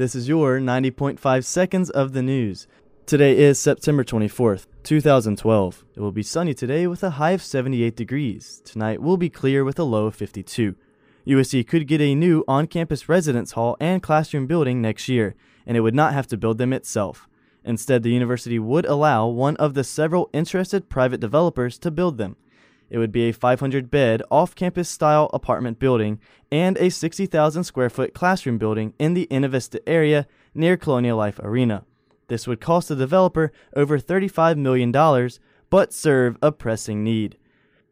This is your 90.5 seconds of the news. Today is September 24th, 2012. It will be sunny today with a high of 78 degrees. Tonight will be clear with a low of 52. USC could get a new on campus residence hall and classroom building next year, and it would not have to build them itself. Instead, the university would allow one of the several interested private developers to build them. It would be a 500 bed off campus style apartment building and a 60,000 square foot classroom building in the Innovista area near Colonial Life Arena. This would cost the developer over $35 million, but serve a pressing need.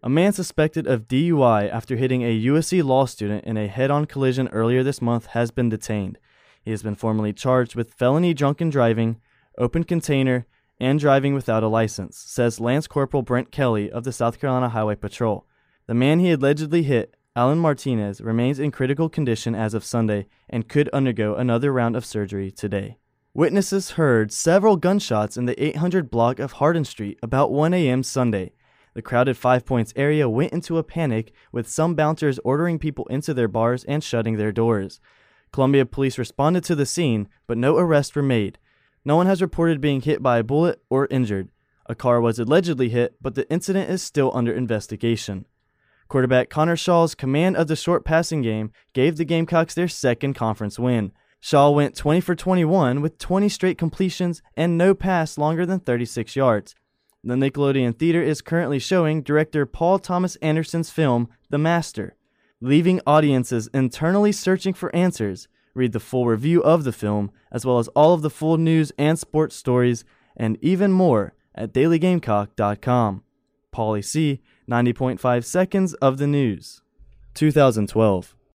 A man suspected of DUI after hitting a USC law student in a head on collision earlier this month has been detained. He has been formally charged with felony drunken driving, open container, and driving without a license, says Lance Corporal Brent Kelly of the South Carolina Highway Patrol. The man he allegedly hit, Alan Martinez, remains in critical condition as of Sunday and could undergo another round of surgery today. Witnesses heard several gunshots in the 800 block of Harden Street about 1 a.m. Sunday. The crowded Five Points area went into a panic, with some bouncers ordering people into their bars and shutting their doors. Columbia police responded to the scene, but no arrests were made. No one has reported being hit by a bullet or injured. A car was allegedly hit, but the incident is still under investigation. Quarterback Connor Shaw's command of the short passing game gave the Gamecocks their second conference win. Shaw went 20 for 21 with 20 straight completions and no pass longer than 36 yards. The Nickelodeon Theater is currently showing director Paul Thomas Anderson's film, The Master, leaving audiences internally searching for answers. Read the full review of the film, as well as all of the full news and sports stories, and even more at dailygamecock.com. Paulie C, 90.5 seconds of the news. 2012.